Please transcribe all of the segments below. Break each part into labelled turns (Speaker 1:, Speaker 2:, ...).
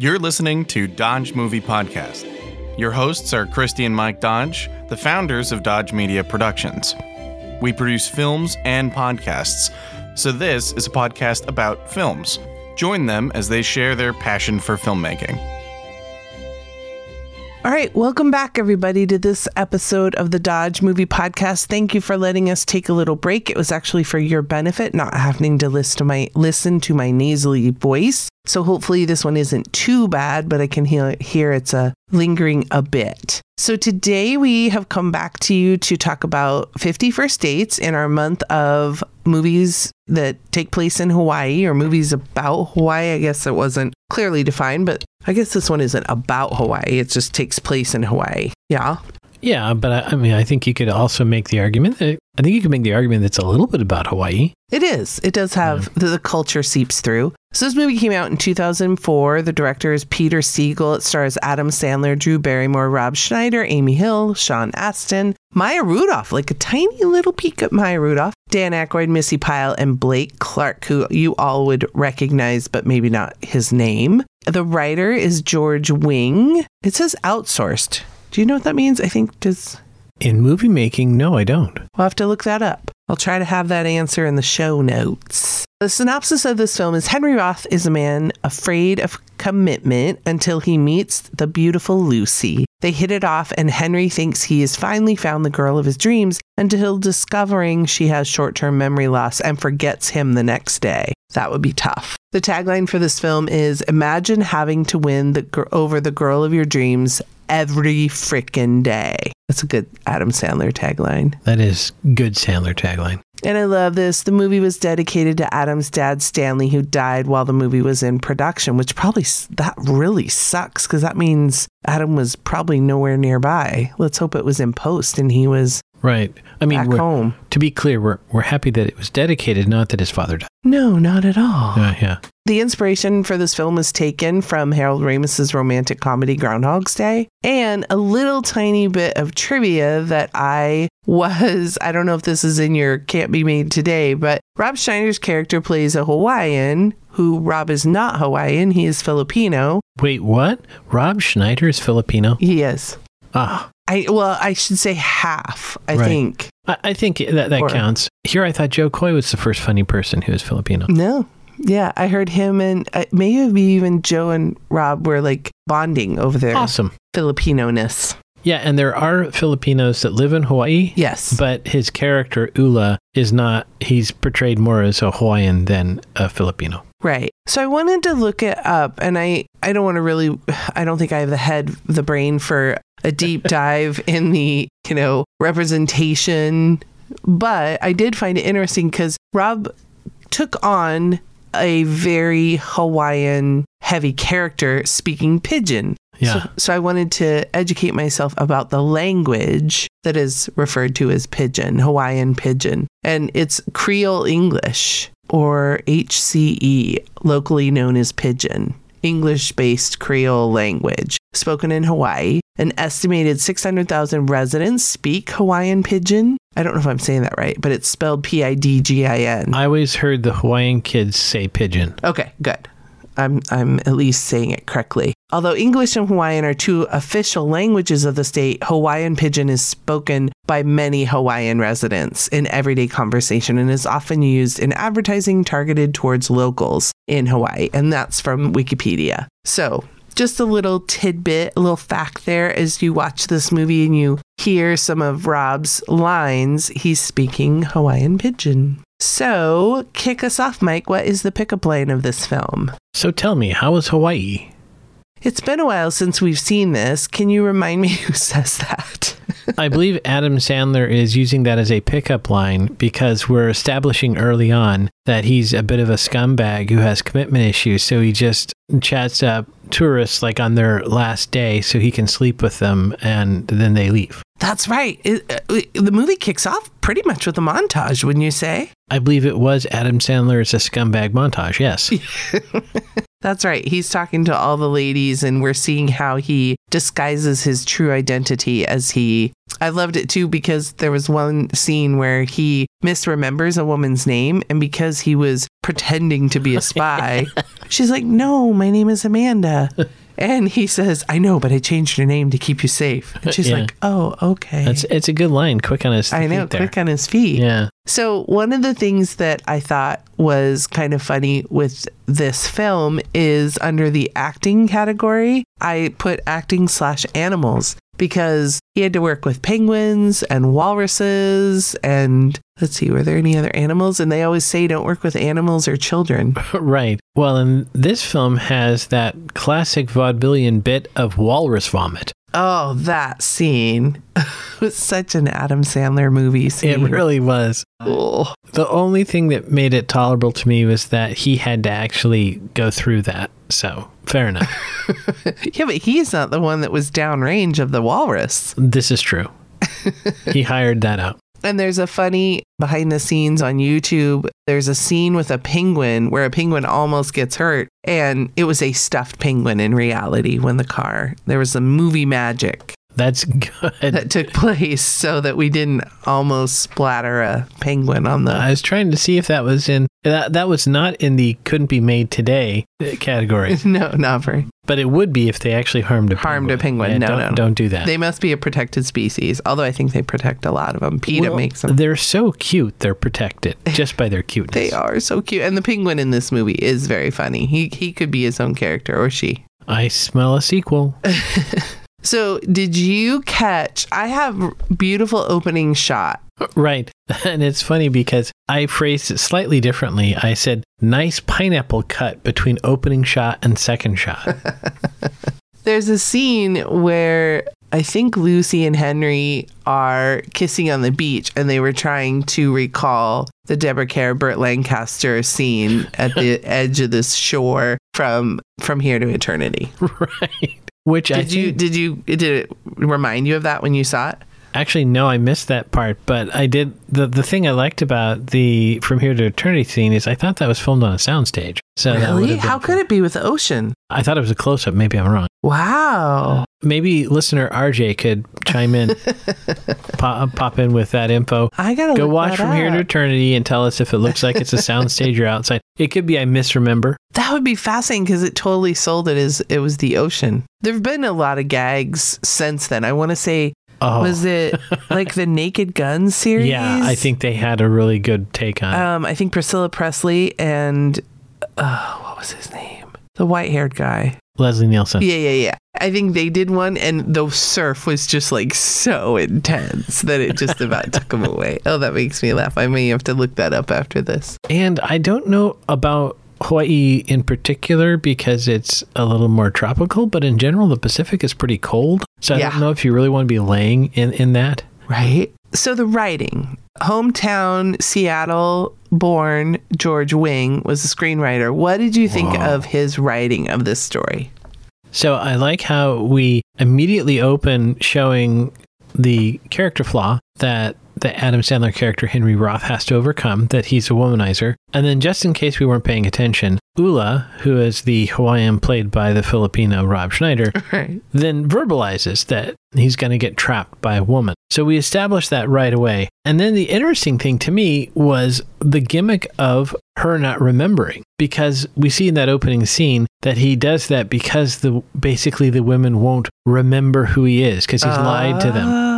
Speaker 1: You're listening to Dodge Movie Podcast. Your hosts are Christi and Mike Dodge, the founders of Dodge Media Productions. We produce films and podcasts, so this is a podcast about films. Join them as they share their passion for filmmaking.
Speaker 2: All right, welcome back, everybody, to this episode of the Dodge Movie Podcast. Thank you for letting us take a little break. It was actually for your benefit, not having to listen to my listen to my nasally voice. So hopefully this one isn't too bad, but I can hear, hear it's a lingering a bit. So today we have come back to you to talk about 50 First Dates in our month of movies that take place in Hawaii or movies about Hawaii. I guess it wasn't clearly defined, but I guess this one isn't about Hawaii. It just takes place in Hawaii. Yeah.
Speaker 3: Yeah, but I, I mean, I think you could also make the argument that I think you could make the argument that's a little bit about Hawaii.
Speaker 2: It is. It does have the, the culture seeps through. So this movie came out in 2004. The director is Peter Segal. It stars Adam Sandler, Drew Barrymore, Rob Schneider, Amy Hill, Sean Astin, Maya Rudolph, like a tiny little peek at Maya Rudolph, Dan Aykroyd, Missi Pyle, and Blake Clark, who you all would recognize, but maybe not his name. The writer is George Wing. It says outsourced. Do you know what that means? I think does
Speaker 3: In movie making, no, I don't.
Speaker 2: We'll have to look that up. I'll try to have that answer in the show notes. The synopsis of this film is Henry Roth is a man afraid of commitment until he meets the beautiful Lucy. They hit it off, and Henry thinks he has finally found the girl of his dreams until discovering she has short term memory loss and forgets him the next day. That would be tough. The tagline for this film is Imagine having to win the over the girl of your dreams every frickin' day. That's a good Adam Sandler tagline.
Speaker 3: That is good Sandler tagline.
Speaker 2: And I love this. The movie was dedicated to Adam's dad, Stanley, who died while the movie was in production, which probably that really sucks because that means Adam was probably nowhere nearby. Let's hope it was in post and he was
Speaker 3: Right. I mean,
Speaker 2: back home.
Speaker 3: to be clear, we're we're happy that it was dedicated, not that his father died.
Speaker 2: No, not at all.
Speaker 3: Uh, yeah.
Speaker 2: The inspiration for this film was taken from Harold Ramis's romantic comedy Groundhog's Day, and a little tiny bit of trivia that I was I don't know if this is in your can't be made today, but Rob Schneider's character plays a Hawaiian who Rob is not Hawaiian, he is Filipino.
Speaker 3: Wait, what? Rob Schneider is Filipino?
Speaker 2: He is.
Speaker 3: Ah,
Speaker 2: I well, I should say half, I
Speaker 3: Right.
Speaker 2: think.
Speaker 3: I, I think that that
Speaker 2: Or-
Speaker 3: counts. Here, I thought Jo Koy was the first funny person who was Filipino.
Speaker 2: No. Yeah, I heard him and uh, maybe even Joe and Rob were like bonding over their
Speaker 3: Awesome.
Speaker 2: Filipino-ness.
Speaker 3: Yeah, and there are Filipinos that live in Hawaii.
Speaker 2: Yes.
Speaker 3: But his character Ula is not. He's portrayed more as a Hawaiian than a Filipino.
Speaker 2: Right. So I wanted to look it up and I I don't want to really I don't think I have the head the brain for a deep dive in the, you know, representation, but I did find it interesting cuz Rob took on a very Hawaiian heavy character speaking pidgin.
Speaker 3: Yeah.
Speaker 2: So, so I wanted to educate myself about the language that is referred to as pidgin, Hawaiian pidgin. And it's Creole English or HCE, locally known as pidgin, English based Creole language. Spoken in Hawaii, an estimated 600,000 residents speak Hawaiian pidgin. I don't know if I'm saying that right, but it's spelled P I D G I N.
Speaker 3: I always heard the Hawaiian kids say pigeon.
Speaker 2: Okay, good. I'm I'm at least saying it correctly. Although English and Hawaiian are two official languages of the state, Hawaiian Pidgin is spoken by many Hawaiian residents in everyday conversation and is often used in advertising targeted towards locals in Hawaii, and that's from Wikipedia. So, just a little tidbit, a little fact there as you watch this movie and you hear some of Rob's lines, he's speaking Hawaiian Pidgin. So, kick us off, Mike. What is the pickup line of this film?
Speaker 3: So tell me, how was Hawaii?
Speaker 2: It's been a while since we've seen this. Can you remind me who says that?
Speaker 3: I believe Adam Sandler is using that as a pickup line because we're establishing early on that he's a bit of a scumbag who has commitment issues. So he just chats up tourists like on their last day so he can sleep with them and then they leave.
Speaker 2: That's right. It, uh, the movie kicks off pretty much with a montage, wouldn't you say?
Speaker 3: I believe it was Adam Sandler's a scumbag montage. Yes.
Speaker 2: That's right. He's talking to all the ladies, and we're seeing how he disguises his true identity as he. I loved it too because there was one scene where he misremembers a woman's name, and because he was pretending to be a spy, She's like, No, my name is Amanda. And he says, I know, but I changed your name to keep you safe. And she's
Speaker 3: Yeah.
Speaker 2: like, Oh, okay.
Speaker 3: It's it's a good line. Quick on his. Feet.
Speaker 2: I know, quick on his feet.
Speaker 3: Yeah.
Speaker 2: So, one of the things that I thought was kind of funny with this film is under the acting category, I put acting slash animals because he had to work with penguins and walruses. And let's see, were there any other animals? And they always say don't work with animals or children.
Speaker 3: Right. Well, and this film has that classic vaudevillian bit of walrus vomit.
Speaker 2: Oh, that scene was such an Adam Sandler movie scene.
Speaker 3: It really was.
Speaker 2: Oh.
Speaker 3: The only thing that made it tolerable to me was that he had to actually go through that. So, fair enough.
Speaker 2: Yeah, but he's not the one that was downrange of the walrus.
Speaker 3: this is true. he hired that out.
Speaker 2: And there's a funny behind the scenes on YouTube. There's a scene with a penguin where a penguin almost gets hurt. And it was a stuffed penguin in reality when the car, there was some movie magic
Speaker 3: That's good.
Speaker 2: that took place so that we didn't almost splatter a penguin on the.
Speaker 3: I was trying to see if that was in that that was not in the couldn't be made today category,
Speaker 2: no, not very.
Speaker 3: but it would be if they actually harmed a
Speaker 2: Harmed a
Speaker 3: penguin.
Speaker 2: penguin.
Speaker 3: Yeah,
Speaker 2: No,
Speaker 3: don't,
Speaker 2: no.
Speaker 3: don't do that.
Speaker 2: They must be a protected species, although I think they protect a lot of them. PETA
Speaker 3: Well,
Speaker 2: makes them.
Speaker 3: They're so cute. They're protected just by their cuteness.
Speaker 2: They are so cute. And the penguin in this movie is very funny. He, he could be his own character or she.
Speaker 3: I smell a sequel.
Speaker 2: So, did you catch? I have beautiful opening shot.
Speaker 3: right. And it's funny because I phrased it slightly differently. I said, nice pineapple cut between opening shot and second shot.
Speaker 2: There's a scene where I think Lucy and Henry are kissing on the beach, and they were trying to recall the Deborah Kerr Burt Lancaster scene at the edge of this shore from from here to eternity.
Speaker 3: right. Which I
Speaker 2: Did you
Speaker 3: think-
Speaker 2: did you did it remind you of that when you saw it?
Speaker 3: Actually, no, I missed that part, but I did. The, the thing I liked about the From Here to Eternity scene is I thought that was filmed on a soundstage. So
Speaker 2: Really? How could it be with the ocean?
Speaker 3: I thought it was a close up. Maybe I'm wrong.
Speaker 2: Wow.
Speaker 3: Maybe listener RJ could chime in, pop, pop in with that info.
Speaker 2: I gotta
Speaker 3: Go watch From Here to. Eternity and tell us if it looks like it's a soundstage or outside. It could be I misremember.
Speaker 2: That would be fascinating because it totally sold it as it was the ocean. There have been a lot of gags since then. I want to say,
Speaker 3: Oh,
Speaker 2: was it like the Naked Gun series?
Speaker 3: yeah. I think they had a really good take on it.
Speaker 2: Um, I think Priscilla Presley and uh, what was his name? The white-haired guy.
Speaker 3: Leslie Nielsen.
Speaker 2: Yeah, yeah, yeah. I think they did one, and the surf was just like so intense that it just about took him away. Oh, that makes me laugh. I may have to look that up after this.
Speaker 3: And I don't know about Hawaii in particular because it's a little more tropical, but in general, the Pacific is pretty cold. So I
Speaker 2: Yeah.
Speaker 3: don't know if you really want to be laying in, in that.
Speaker 2: Right. So the writing, hometown Seattle born George Wing was the screenwriter. What did you think of his writing of this story?
Speaker 3: So I like how we immediately open showing the character flaw that the Adam Sandler character Henry Roth has to overcome, that he's a womanizer. And then, just in case we weren't paying attention, Ula, who is the Hawaiian played by the Filipino Rob Schneider,
Speaker 2: Right.
Speaker 3: then verbalizes that he's going to get trapped by a woman. So we established that right away. And then the interesting thing to me was the gimmick of her not remembering because we see in that opening scene that he does that because the basically the women won't remember who he is because he's lied to them.
Speaker 2: Ah.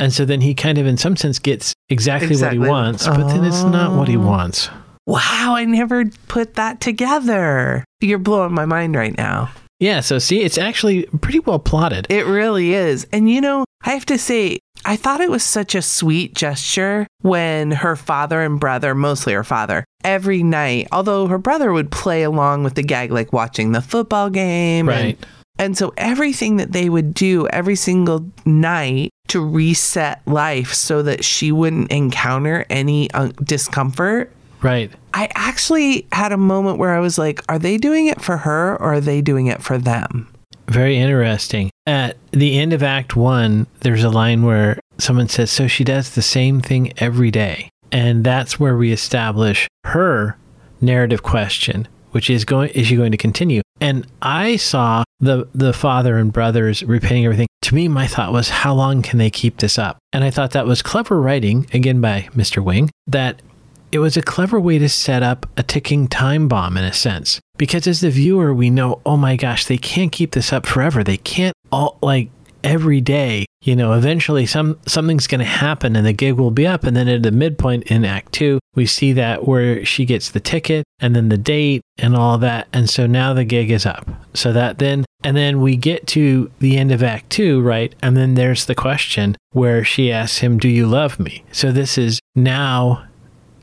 Speaker 2: Ah.
Speaker 3: And so then he kind of in some sense gets exactly,
Speaker 2: Exactly.
Speaker 3: what he wants, but then it's not what he
Speaker 2: Oh.
Speaker 3: wants.
Speaker 2: Wow, I never put that together. You're blowing my mind right now.
Speaker 3: Yeah, so see, it's actually pretty well plotted.
Speaker 2: It really is. And you know, I have to say, I thought it was such a sweet gesture when her father and brother, mostly her father, every night, although her brother would play along with the gag, like watching the football game. and-
Speaker 3: Right.
Speaker 2: And, so everything that they would do every single night to reset life so that she wouldn't encounter any uh, discomfort.
Speaker 3: Right.
Speaker 2: I actually had a moment where I was like, are they doing it for her or are they doing it for them?
Speaker 3: Very interesting. At the end of Act One, there's a line where someone says, So she does the same thing every day. And that's where we establish her narrative question, which is going is she going to continue? And I saw the the father and brothers repeating everything. To me, my thought was, how long can they keep this up? And I thought that was clever writing, again by Mr. Wing, that it was a clever way to set up a ticking time bomb in a sense. because as the viewer, we know, oh my gosh, they can't keep this up forever. They can't all like every day you know eventually some something's going to happen and the gig will be up and then at the midpoint in act 2 we see that where she gets the ticket and then the date and all that and so now the gig is up. So that then and then we get to the end of act 2 right? And then there's the question where she asks him do you love me? So this is now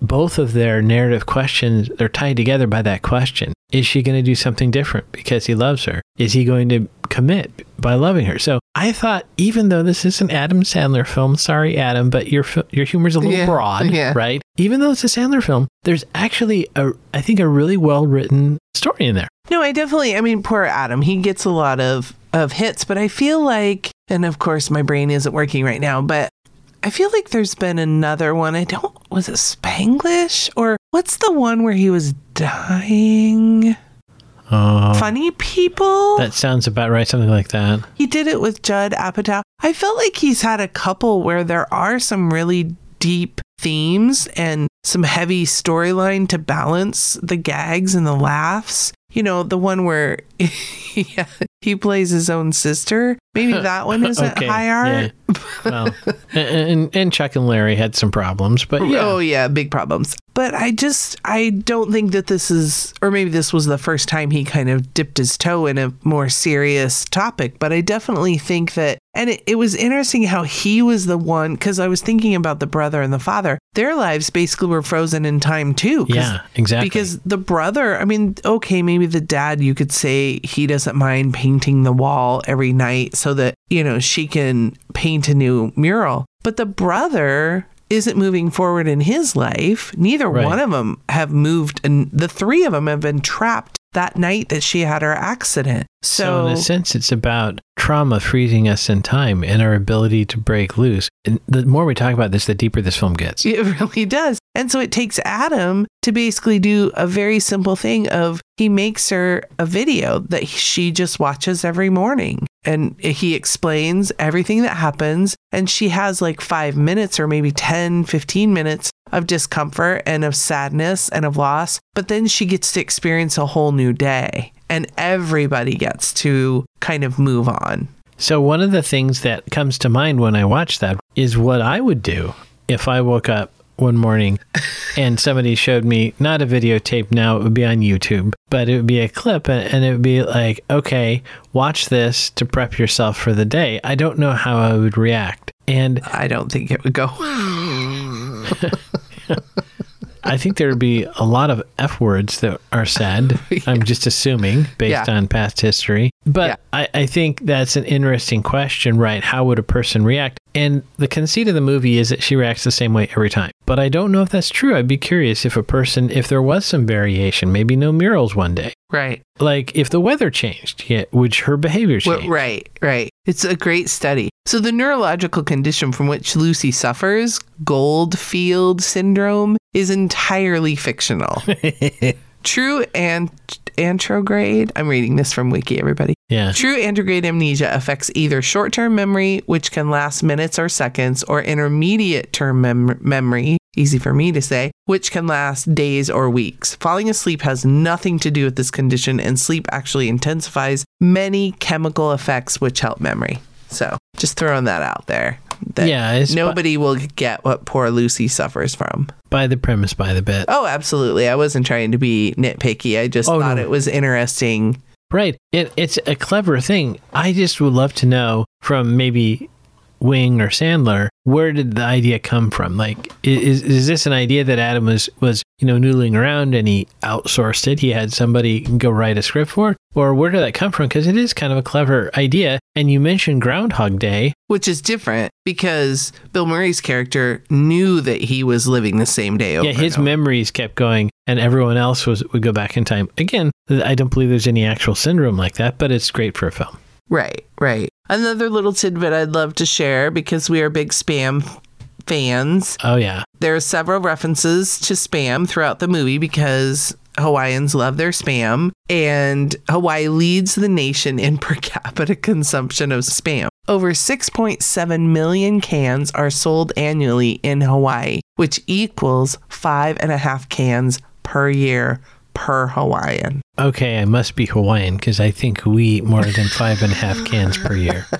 Speaker 3: both of their narrative questions they're tied together by that question is she going to do something different because he loves her is he going to commit by loving her so i thought even though this is an adam sandler film sorry adam but your your humor's a little
Speaker 2: Yeah,
Speaker 3: broad
Speaker 2: yeah.
Speaker 3: right even though it's a sandler film there's actually a i think a really well written story in there
Speaker 2: No, I definitely. I mean, poor Adam. He gets a lot of of hits, but I feel like, and of course, my brain isn't working right now, but I feel like there's been another one. I don't. Was it Spanglish or what's the one where he was dying?
Speaker 3: oh
Speaker 2: Funny people.
Speaker 3: that sounds about right something like that
Speaker 2: He did it with Judd Apatow. I felt like he's had a couple where there are some really deep themes and some heavy storyline to balance the gags and the laughs. You know, the one where yeah, he plays his own sister. Maybe that one isn't
Speaker 3: Okay,
Speaker 2: high art.
Speaker 3: well and, and chuck and larry had some problems but yeah
Speaker 2: Oh yeah, big problems. But I just I don't think that this is or maybe this was the first time he kind of dipped his toe in a more serious topic, but I definitely think that and it, it was interesting how he was the one cuz I was thinking about the brother and the father. Their lives basically were frozen in time too.
Speaker 3: yeah exactly
Speaker 2: because the brother, I mean, okay, maybe the dad, you could say he doesn't mind painting the wall every night so that, you know, she can paint a new mural. But the brother isn't moving forward in his life. Neither
Speaker 3: Right.
Speaker 2: one of them have moved, and the three of them have been trapped that night that she had her accident.
Speaker 3: So,
Speaker 2: So,
Speaker 3: in a sense, it's about trauma freezing us in time and our ability to break loose. And the more we talk about this, the deeper this film gets.
Speaker 2: It really does. And so it takes Adam to basically do a very simple thing of he makes her a video that she just watches every morning and he explains everything that happens and she has like 5 minutes or maybe 10 15 minutes of discomfort and of sadness and of loss but then she gets to experience a whole new day and everybody gets to kind of move on
Speaker 3: So, one of the things that comes to mind when I watch that is what I would do if I woke up one morning and somebody showed me not a videotape now, it would be on YouTube, but it would be a clip and, and it would be like, okay, watch this to prep yourself for the day. I don't know how I would react. And
Speaker 2: I don't think it would go
Speaker 3: I think there would be a lot of F words that are said. I'm just assuming based
Speaker 2: Yeah.
Speaker 3: on past history. But
Speaker 2: Yeah.
Speaker 3: I, I think that's an interesting question, right? How would a person react? And the conceit of the movie is that she reacts the same way every time. But I don't know if that's true. I'd be curious if a person, if there was some variation, maybe no murals one day.
Speaker 2: right
Speaker 3: Like if the weather changed, yeah, would her behavior
Speaker 2: Well,
Speaker 3: change?
Speaker 2: right, right. It's a great study. So, the neurological condition from which Lucy suffers, Goldfield syndrome, is entirely fictional. True and anterograde. I'm reading this from Wiki, everybody.
Speaker 3: yeah.
Speaker 2: True anterograde amnesia affects either short term memory, which can last minutes or seconds, or intermediate term mem- memory, easy for me to say, which can last days or weeks. Falling asleep has nothing to do with this condition, and sleep actually intensifies many chemical effects which help memory. So just throwing that out there. That
Speaker 3: Yeah, by-
Speaker 2: nobody will get what poor Lucy suffers from.
Speaker 3: By the premise, by the bit.
Speaker 2: Oh, absolutely. I wasn't trying to be nitpicky. I just
Speaker 3: Oh,
Speaker 2: thought
Speaker 3: no.
Speaker 2: it was interesting.
Speaker 3: Right. It, it's a clever thing. I just would love to know from maybe Wing or Sandler, where did the idea come from? Like, is, is this an idea that Adam was, was, you know, noodling around and he outsourced it? He had somebody go write a script for it? Or where did that come from? Because it is kind of a clever idea. And you mentioned Groundhog Day.
Speaker 2: which is different because Bill Murray's character knew that he was living the same day over.
Speaker 3: yeah, his memories kept going and everyone else was would go back in time. Again, I don't believe there's any actual syndrome like that, but it's great for a film.
Speaker 2: Right, right. Another little tidbit I'd love to share because we are big spam fans.
Speaker 3: Oh, yeah.
Speaker 2: There are several references to spam throughout the movie because Hawaiians love their spam, and Hawaii leads the nation in per capita consumption of spam. Over 6.7 million cans are sold annually in Hawaii, which equals five and a half cans per year per Hawaiian.
Speaker 3: Okay, I must be Hawaiian because I think we eat more than five and a half cans per year.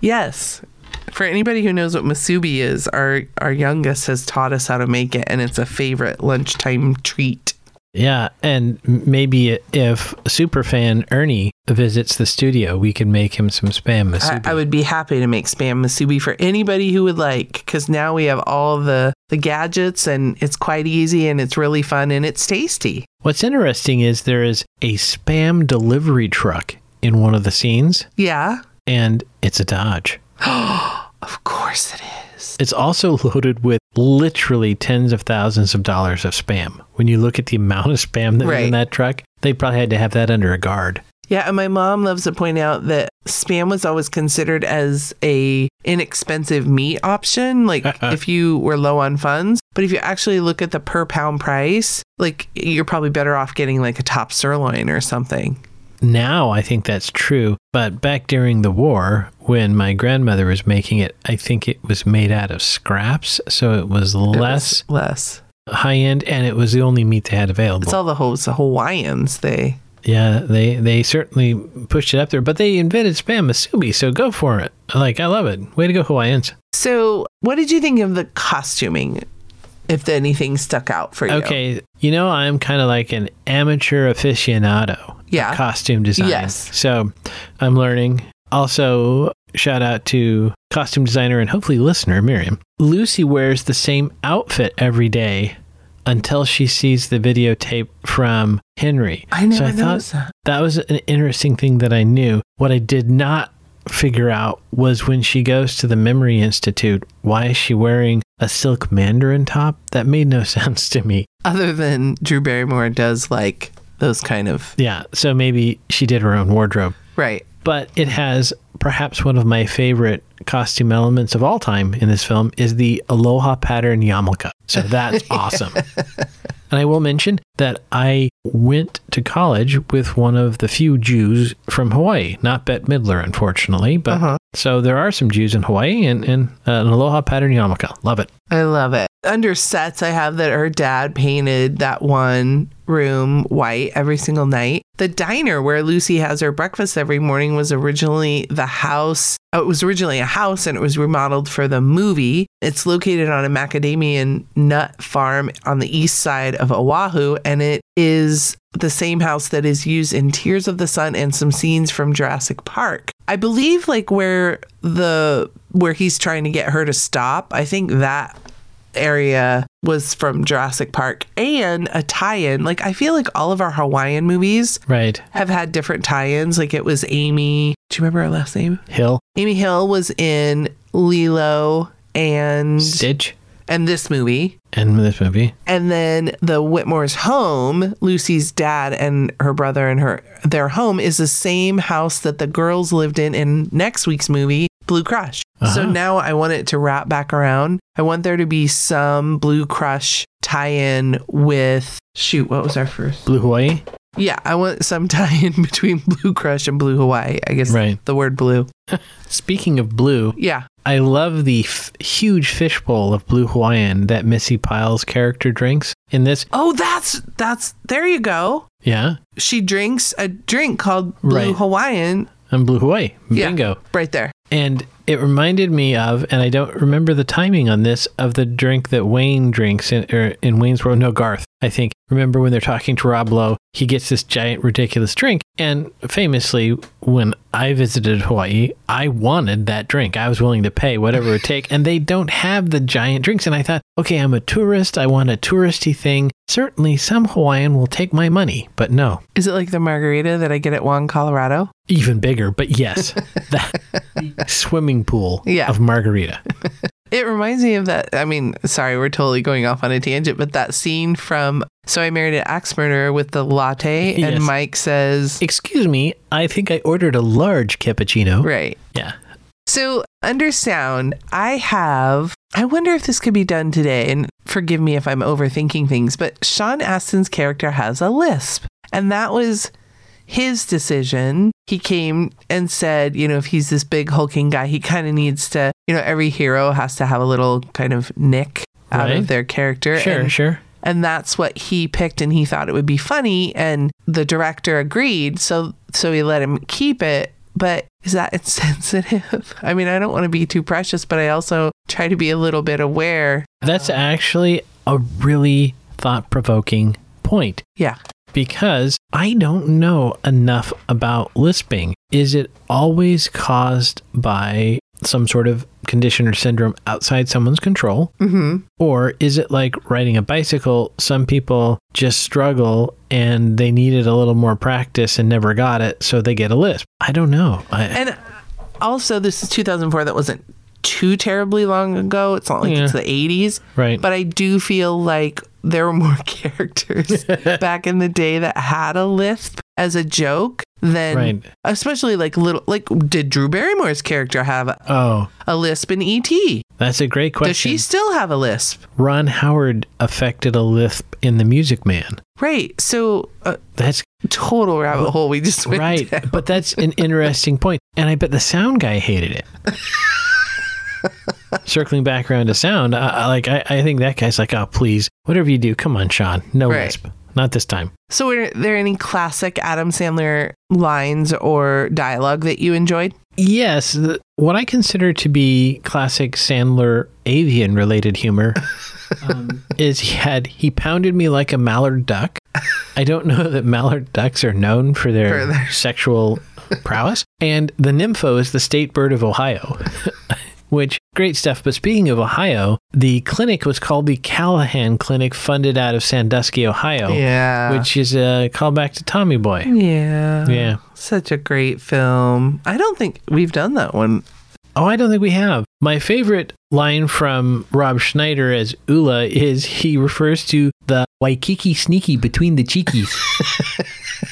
Speaker 2: Yes. For anybody who knows what musubi is, our our youngest has taught us how to make it, and it's a favorite lunchtime treat.
Speaker 3: Yeah, and maybe if superfan Ernie visits the studio, we can make him some spam
Speaker 2: I,
Speaker 3: musubi.
Speaker 2: I would be happy to make spam musubi for anybody who would like, because now we have all the the gadgets, and it's quite easy, and it's really fun, and it's tasty.
Speaker 3: What's interesting is there is a spam delivery truck in one of the scenes,
Speaker 2: Yeah,
Speaker 3: and it's a Dodge.
Speaker 2: of course it is.
Speaker 3: It's also loaded with literally tens of thousands of dollars of spam. When you look at the amount of spam that was in that truck, they probably had to have that under a guard.
Speaker 2: Yeah, and my mom loves to point out that spam was always considered as a inexpensive meat option, like if you were low on funds. But if you actually look at the per pound price, like you're probably better off getting like a top sirloin or something.
Speaker 3: Now I think that's true, but back during the war, when my grandmother was making it, I think it was made out of scraps, so it was
Speaker 2: It
Speaker 3: less
Speaker 2: was less.
Speaker 3: high end, and it was the only meat they had available.
Speaker 2: It's all the whole the Hawaiians. They
Speaker 3: yeah, they they certainly pushed it up there, but they invented spam musubi, so go for it. Like I love it. Way to go, Hawaiians.
Speaker 2: So, what did you think of the costuming? If anything stuck out for you?
Speaker 3: Okay, you know I'm kind of like an amateur aficionado. of
Speaker 2: Yeah.
Speaker 3: costume design.
Speaker 2: Yes.
Speaker 3: So I'm learning. Also, shout out to costume designer and hopefully listener Miriam. Lucy wears the same outfit every day until she sees the videotape from Henry.
Speaker 2: I never
Speaker 3: so I thought
Speaker 2: that.
Speaker 3: that was an interesting thing that I knew. What I did not figure out was when she goes to the Memory Institute, why is she wearing a silk mandarin top? That made no sense to me.
Speaker 2: Other than Drew Barrymore does like those kind of
Speaker 3: Yeah, so maybe she did her own wardrobe.
Speaker 2: right.
Speaker 3: But it has perhaps one of my favorite costume elements of all time in this film is the aloha pattern yarmulke. So that's awesome. And I will mention that I went to college with one of the few Jews from Hawaii, not Bette Midler, unfortunately. But
Speaker 2: Uh-huh.
Speaker 3: so there are some Jews in Hawaii and, and uh, an aloha pattern yarmulke. Love it.
Speaker 2: I love it. Under sets, I have that her dad painted that one room white every single night. The diner where Lucy has her breakfast every morning was originally the house. oh, It was originally a house and it was remodeled for the movie. It's located on a macadamian nut farm on the east side of Oahu, and it is the same house that is used in Tears of the Sun and some scenes from Jurassic Park. I believe like where the where he's trying to get her to stop. I think that area was from Jurassic Park and a tie-in. Like I feel like all of our Hawaiian movies
Speaker 3: Right.
Speaker 2: have had different tie-ins. Like it was Amy. Do you remember her last name?
Speaker 3: Hill,
Speaker 2: Amy Hill was in Lilo and
Speaker 3: Stitch,
Speaker 2: and this movie.
Speaker 3: and this movie.
Speaker 2: And then the Whitmore's home, Lucy's dad and her brother and her their home is the same house that the girls lived in in next week's movie, Blue Crush. So
Speaker 3: Uh-huh.
Speaker 2: now I want it to wrap back around. I want there to be some Blue Crush tie-in with shoot, what was our first?
Speaker 3: Blue Hawaii.
Speaker 2: Yeah, I want some tie-in between Blue Crush and Blue Hawaii. I guess
Speaker 3: Right.
Speaker 2: the word blue.
Speaker 3: Speaking of blue,
Speaker 2: Yeah.
Speaker 3: I love the f- huge fishbowl of Blue Hawaiian that Missi Pyle's character drinks in this.
Speaker 2: Oh, that's that's there you go.
Speaker 3: Yeah,
Speaker 2: She drinks a drink called Blue
Speaker 3: Right.
Speaker 2: Hawaiian
Speaker 3: and Blue Hawaii.
Speaker 2: Yeah.
Speaker 3: Bingo.
Speaker 2: right there.
Speaker 3: And it reminded me of, and I don't remember the timing on this, of the drink that Wayne drinks in, or in Wayne's World. No, Garth, I think. Remember when they're talking to Rob Lowe, he gets this giant, ridiculous drink. And famously, when I visited Hawaii, I wanted that drink. I was willing to pay whatever it would take. And they don't have the giant drinks. And I thought, okay, I'm a tourist. I want a touristy thing. Certainly, some Hawaiian will take my money. But no,
Speaker 2: Is it like the margarita that I get at Juan, Colorado?
Speaker 3: even bigger. But yes, that the swimming pool
Speaker 2: Yeah.
Speaker 3: of margarita.
Speaker 2: It reminds me of that. I mean, sorry, we're totally going off on a tangent, but that scene from So I Married an Axe Murderer with the latte,
Speaker 3: Yes.
Speaker 2: and Mike says,
Speaker 3: Excuse me, I think I ordered a large cappuccino.
Speaker 2: right.
Speaker 3: Yeah.
Speaker 2: So, under sound, I have. I wonder if this could be done today, and forgive me if I'm overthinking things, but Sean Astin's character has a lisp, and that was his decision. He came and said, you know, if he's this big hulking guy, he kind of needs to, you know, every hero has to have a little kind of nick out
Speaker 3: Right.
Speaker 2: of their character.
Speaker 3: Sure,
Speaker 2: and,
Speaker 3: sure.
Speaker 2: and that's what he picked and he thought it would be funny and the director agreed so so he let him keep it but is that insensitive i mean i don't want to be too precious but i also try to be a little bit aware
Speaker 3: That's um, actually a really thought provoking point
Speaker 2: yeah
Speaker 3: because I don't know enough about lisping. Is it always caused by some sort of condition or syndrome outside someone's control?
Speaker 2: mm-hmm.
Speaker 3: Or is it like riding a bicycle? Some people just struggle and they needed a little more practice and never got it, so they get a lisp. I don't know. I,
Speaker 2: and also this is 2004 that wasn't too terribly long ago it's not like
Speaker 3: Yeah.
Speaker 2: it's the 80s
Speaker 3: right.
Speaker 2: but I do feel like there were more characters back in the day that had a lisp as a joke than
Speaker 3: Right.
Speaker 2: especially like little like did Drew Barrymore's character have a,
Speaker 3: oh,
Speaker 2: a lisp in ET?
Speaker 3: that's a great question.
Speaker 2: Does she still have a lisp?
Speaker 3: Ron Howard affected a lisp in The Music Man.
Speaker 2: Right. So uh,
Speaker 3: That's
Speaker 2: total rabbit hole we just went
Speaker 3: right.
Speaker 2: down.
Speaker 3: But that's an interesting. And I bet the sound guy hated it. Circling back around to sound, I, I like I, I think that guy's like, oh please, whatever you do, come on, Sean, no
Speaker 2: Right.
Speaker 3: lisp, not this time.
Speaker 2: So were there any classic Adam Sandler lines or dialogue that you enjoyed?
Speaker 3: Yes, the, what I consider to be classic Sandler avian related humor um, is he had he pounded me like a mallard duck. I don't know that mallard ducks are known for their,
Speaker 2: For their-
Speaker 3: sexual prowess, and the nympho is the state bird of Ohio. Which great stuff. But speaking of Ohio, the clinic was called the Callahan Clinic, funded out of Sandusky, Ohio,
Speaker 2: Yeah.
Speaker 3: which is a callback to Tommy Boy.
Speaker 2: yeah.
Speaker 3: Yeah.
Speaker 2: Such a great film. I don't think we've done that one.
Speaker 3: Oh, I don't think we have. My favorite line from Rob Schneider as Ula is he refers to the Waikiki sneaky between the cheekies.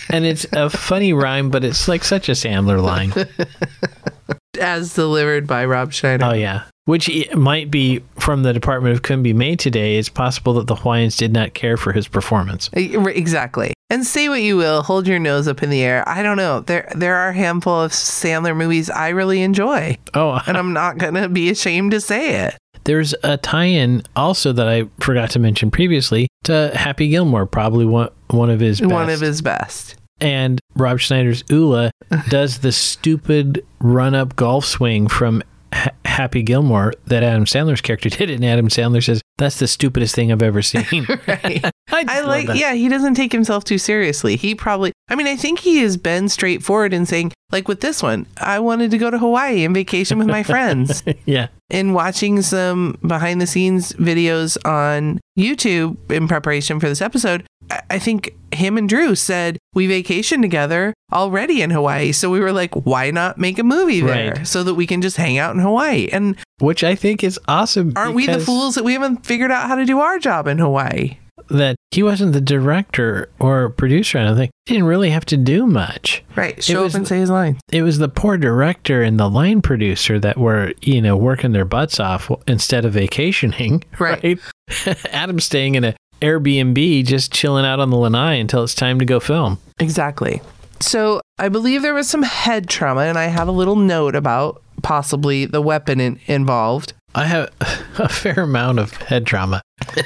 Speaker 3: and it's a funny rhyme, but it's like such a Sandler line.
Speaker 2: As delivered by Rob Schneider.
Speaker 3: Oh, yeah. Which might be from the Department of Couldn't Be Made today. It's possible that the Hawaiians did not care for his performance.
Speaker 2: Exactly. And say what you will, hold your nose up in the air. I don't know. There there are a handful of Sandler movies I really enjoy,
Speaker 3: Oh,
Speaker 2: and I'm not going to be ashamed to say it.
Speaker 3: there's a tie-in also that I forgot to mention previously to Happy Gilmore, probably one one of his
Speaker 2: One of his best.
Speaker 3: And Rob Schneider's Ula does the stupid run up golf swing from H- Happy Gilmore that Adam Sandler's character did, and Adam Sandler says that's the stupidest thing I've ever seen.
Speaker 2: Right.
Speaker 3: I,
Speaker 2: I like yeah, he doesn't take himself too seriously. He probably I mean, I think he has been straightforward in saying like with this one, I wanted to go to Hawaii and vacation with my friends.
Speaker 3: yeah,
Speaker 2: And watching some behind the scenes videos on YouTube in preparation for this episode, I- I think him and Drew said we vacation together already in Hawaii. So we were like, why not make a movie there
Speaker 3: Right.
Speaker 2: so that we can just hang out in Hawaii? And
Speaker 3: which I think is awesome.
Speaker 2: aren't we the fools that we haven't figured out how to do our job in Hawaii?
Speaker 3: That he wasn't the director or producer. I don't think he didn't really have to do much.
Speaker 2: Right. Show
Speaker 3: was
Speaker 2: up and say his line.
Speaker 3: It was the poor director and the line producer that were, you know, working their butts off instead of vacationing.
Speaker 2: Right.
Speaker 3: Adam staying in a Airbnb, just chilling out on the lanai until it's time to go film.
Speaker 2: Exactly. So I believe there was some head trauma, and I have a little note about possibly the weapon in- involved.
Speaker 3: I have a fair amount of head trauma.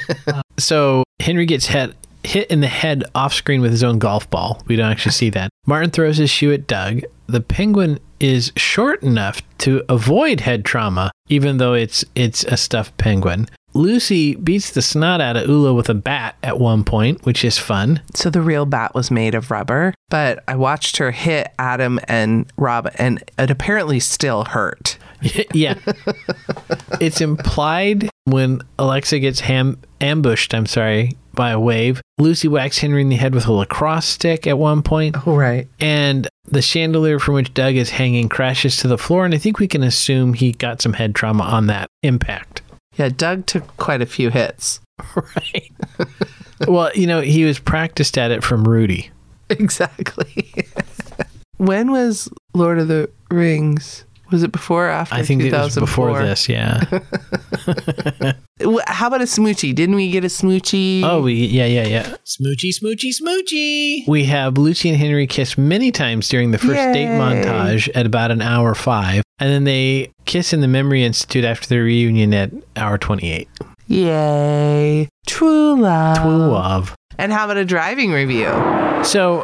Speaker 3: so Henry gets hit hit in the head off screen with his own golf ball. We don't actually see that. Martin throws his shoe at Doug. The penguin is short enough to avoid head trauma, even though it's it's a stuffed penguin. Lucy beats the snot out of Ula with a bat at one point, which is fun.
Speaker 2: So the real bat was made of rubber, but I watched her hit Adam and Rob, and it apparently still hurt.
Speaker 3: yeah. it's implied when Alexa gets ham- ambushed, I'm sorry, by a wave. Lucy whacks Henry in the head with a lacrosse stick at one point,
Speaker 2: Oh, right.
Speaker 3: and the chandelier from which Doug is hanging crashes to the floor. And I think we can assume he got some head trauma on that impact.
Speaker 2: Yeah, Doug took quite a few hits.
Speaker 3: Right. well, you know, he was practiced at it from Rudy.
Speaker 2: Exactly. when was Lord of the Rings? Was it before or after
Speaker 3: I think it was before this, yeah.
Speaker 2: How about a smoochie? Didn't we get a smoochie?
Speaker 3: Oh, we, yeah, yeah, yeah. Smoochy, smoochy, smoochy. We have Lucy and Henry kiss many times during the first date montage at about an hour five, and then they kiss in the Memory Institute after the reunion at hour 28.
Speaker 2: Yay. True love.
Speaker 3: True love.
Speaker 2: And how about a driving review?
Speaker 3: So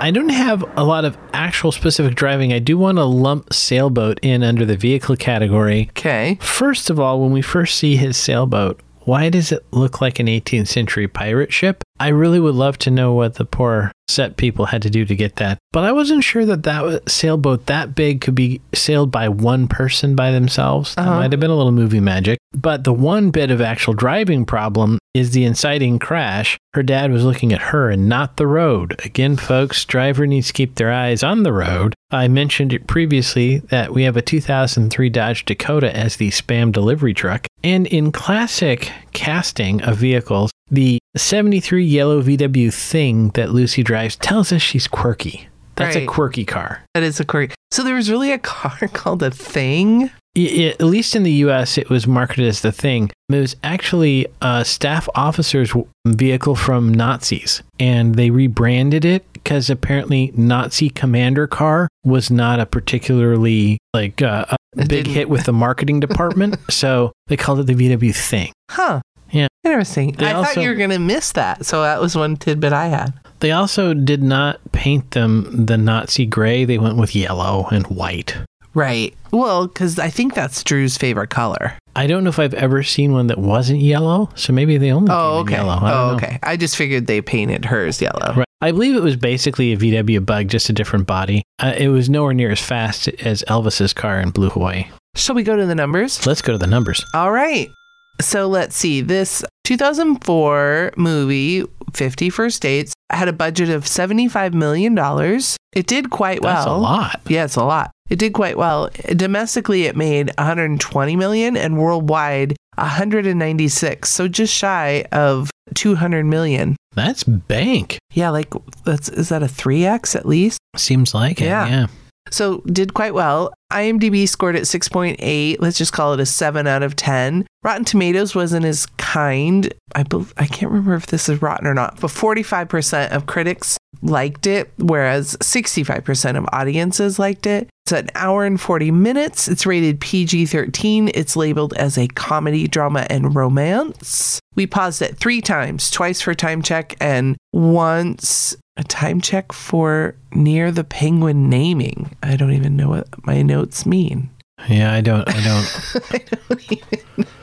Speaker 3: I don't have a lot of actual specific driving. I do want to lump sailboat in under the vehicle category.
Speaker 2: Okay.
Speaker 3: First of all, when we first see his sailboat, why does it look like an 18th century pirate ship? I really would love to know what the poor set people had to do to get that. But I wasn't sure that that sailboat that big could be sailed by one person by themselves. That
Speaker 2: Uh-huh.
Speaker 3: might have been a little movie magic. But the one bit of actual driving problem is the inciting crash. Her dad was looking at her and not the road. Again, folks, driver needs to keep their eyes on the road. I mentioned it previously that we have a 2003 Dodge Dakota as the spam delivery truck. And in classic casting of vehicles, the 73 yellow VW thing that Lucy drives tells us she's quirky. That's a quirky car.
Speaker 2: That is a quirky. So there was really a car called a thing.
Speaker 3: I- I- at least in the US, it was marketed as the thing. It was actually a staff officer's vehicle from Nazis, and they rebranded it because apparently Nazi commander car was not a particularly like uh, a big hit with the marketing department, so they called it the VW thing.
Speaker 2: Huh. Interesting.
Speaker 3: They
Speaker 2: I thought you were going to miss that. So that was one tidbit I had.
Speaker 3: They also did not paint them the Nazi gray. They went with yellow and white.
Speaker 2: Right. Well, because I think that's Drew's favorite color.
Speaker 3: I don't know if I've ever seen one that wasn't yellow, so maybe they only
Speaker 2: Oh, okay.
Speaker 3: yellow. I
Speaker 2: Oh, okay. I just figured they painted hers yellow.
Speaker 3: Right. I believe it was basically a VW bug, just a different body. Uh, it was nowhere near as fast as Elvis's car in Blue Hawaii.
Speaker 2: Shall we go to the numbers?
Speaker 3: Let's go to the numbers.
Speaker 2: All right. So let's see. This 2004 movie, 50 First Dates, had a budget of $75 million. It did quite
Speaker 3: That's
Speaker 2: well.
Speaker 3: a lot.
Speaker 2: Yeah, it's a lot. It did quite well. Domestically, it made 120 million and worldwide 196. So just shy of 200 million.
Speaker 3: That's bank.
Speaker 2: Yeah, like that's is that a 3x at least?
Speaker 3: Seems like it.
Speaker 2: Yeah. So did quite well. IMDb scored at 6.8. Let's just call it a 7 out of 10. Rotten Tomatoes wasn't as kind. I bel I can't remember if this is rotten or not, but 45% of critics liked it, whereas 65% of audiences liked it. It's an hour and 40 minutes. It's rated PG 13. It's labeled as a comedy, drama, and romance. We paused it three times twice for time check and once a time check for near the penguin naming. I don't even know what my notes mean.
Speaker 3: Yeah, I don't. I don't.
Speaker 2: I don't even.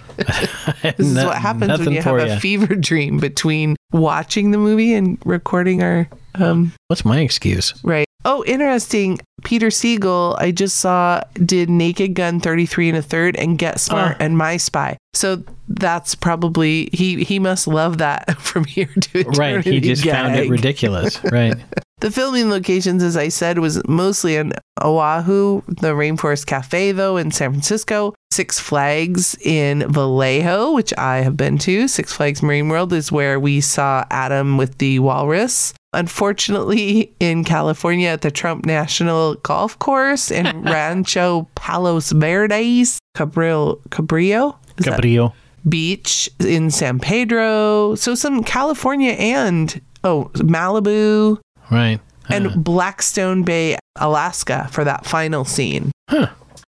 Speaker 2: This is
Speaker 3: no-
Speaker 2: what happens when you have a
Speaker 3: ya.
Speaker 2: fever dream between watching the movie and recording our um
Speaker 3: What's my excuse?
Speaker 2: right. Oh, interesting. Peter Segal, I just saw did Naked Gun 33 and a third and Get Smart
Speaker 3: Ah.
Speaker 2: and My Spy. So that's probably he he must love that from here to eternity.
Speaker 3: Right. He just found it ridiculous. Right.
Speaker 2: The filming locations, as I said, was mostly in Oahu, the Rainforest Cafe, though, in San Francisco, Six Flags in Vallejo, which I have been to. Six Flags Marine World is where we saw Adam with the walrus. Unfortunately, in California at the Trump National Golf Course in Rancho Palos Verdes, Cabrillo, Cabrillo? Is
Speaker 3: Cabrillo.
Speaker 2: Beach in San Pedro. So some California and, oh, Malibu
Speaker 3: Right.
Speaker 2: and Blackstone Bay, Alaska for that final scene.
Speaker 3: Huh.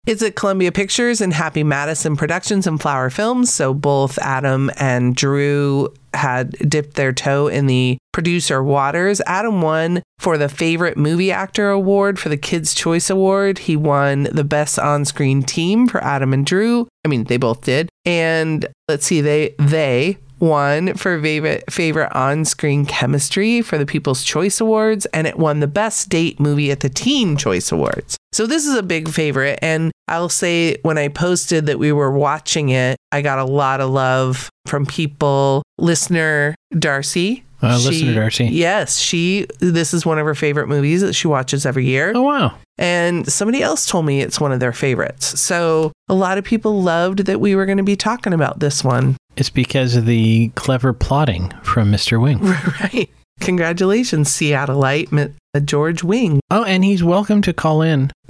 Speaker 2: It's at Columbia Pictures and Happy Madison Productions and Flower Films. So both Adam and Drew had dipped their toe in the producer waters. Adam won for the favorite movie actor award for the Kids Choice Award. He won the best on-screen team for Adam and Drew. I mean, they both did. And let's see, they they won for favorite favorite on-screen chemistry for the People's Choice Awards, and it won the best date movie at the Teen Choice Awards. So this is a big favorite, and I'll say when I posted that we were watching it, I got a lot of love from people. Listener Darcy.
Speaker 3: Uh, listener Darcy.
Speaker 2: Yes, she. This is one of her favorite movies that she watches every year.
Speaker 3: Oh wow.
Speaker 2: And somebody else told me it's one of their favorites. So a lot of people loved that we were going to be talking about this one.
Speaker 3: It's because of the clever plotting from Mr. Wing.
Speaker 2: right. Congratulations, Seattleite uh, George Wing,
Speaker 3: Oh, and he's welcome to call in,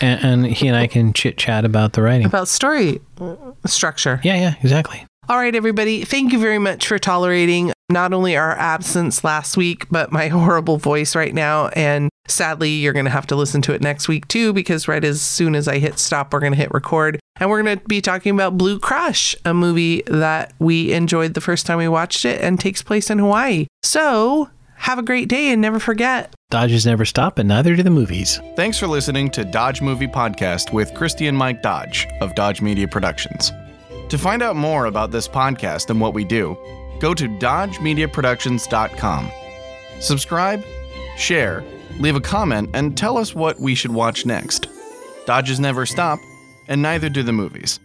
Speaker 3: and, and he and I can chit chat about the writing.
Speaker 2: about story uh, structure.
Speaker 3: Yeah, yeah, exactly.
Speaker 2: All right, everybody. Thank you very much for tolerating not only our absence last week, but my horrible voice right now. And Sadly, you're going to have to listen to it next week too, because right as soon as I hit stop, we're going to hit record. And we're going to be talking about Blue Crush, a movie that we enjoyed the first time we watched it and takes place in Hawaii. So have a great day and never forget
Speaker 3: Dodges never stop, and neither do the movies.
Speaker 1: Thanks for listening to Dodge Movie Podcast with Christi and Mike Dodge of Dodge Media Productions. To find out more about this podcast and what we do, go to dodgemediaproductions.com. Subscribe, share, leave a comment, and tell us what we should watch next. Dodges never stop, and neither do the movies.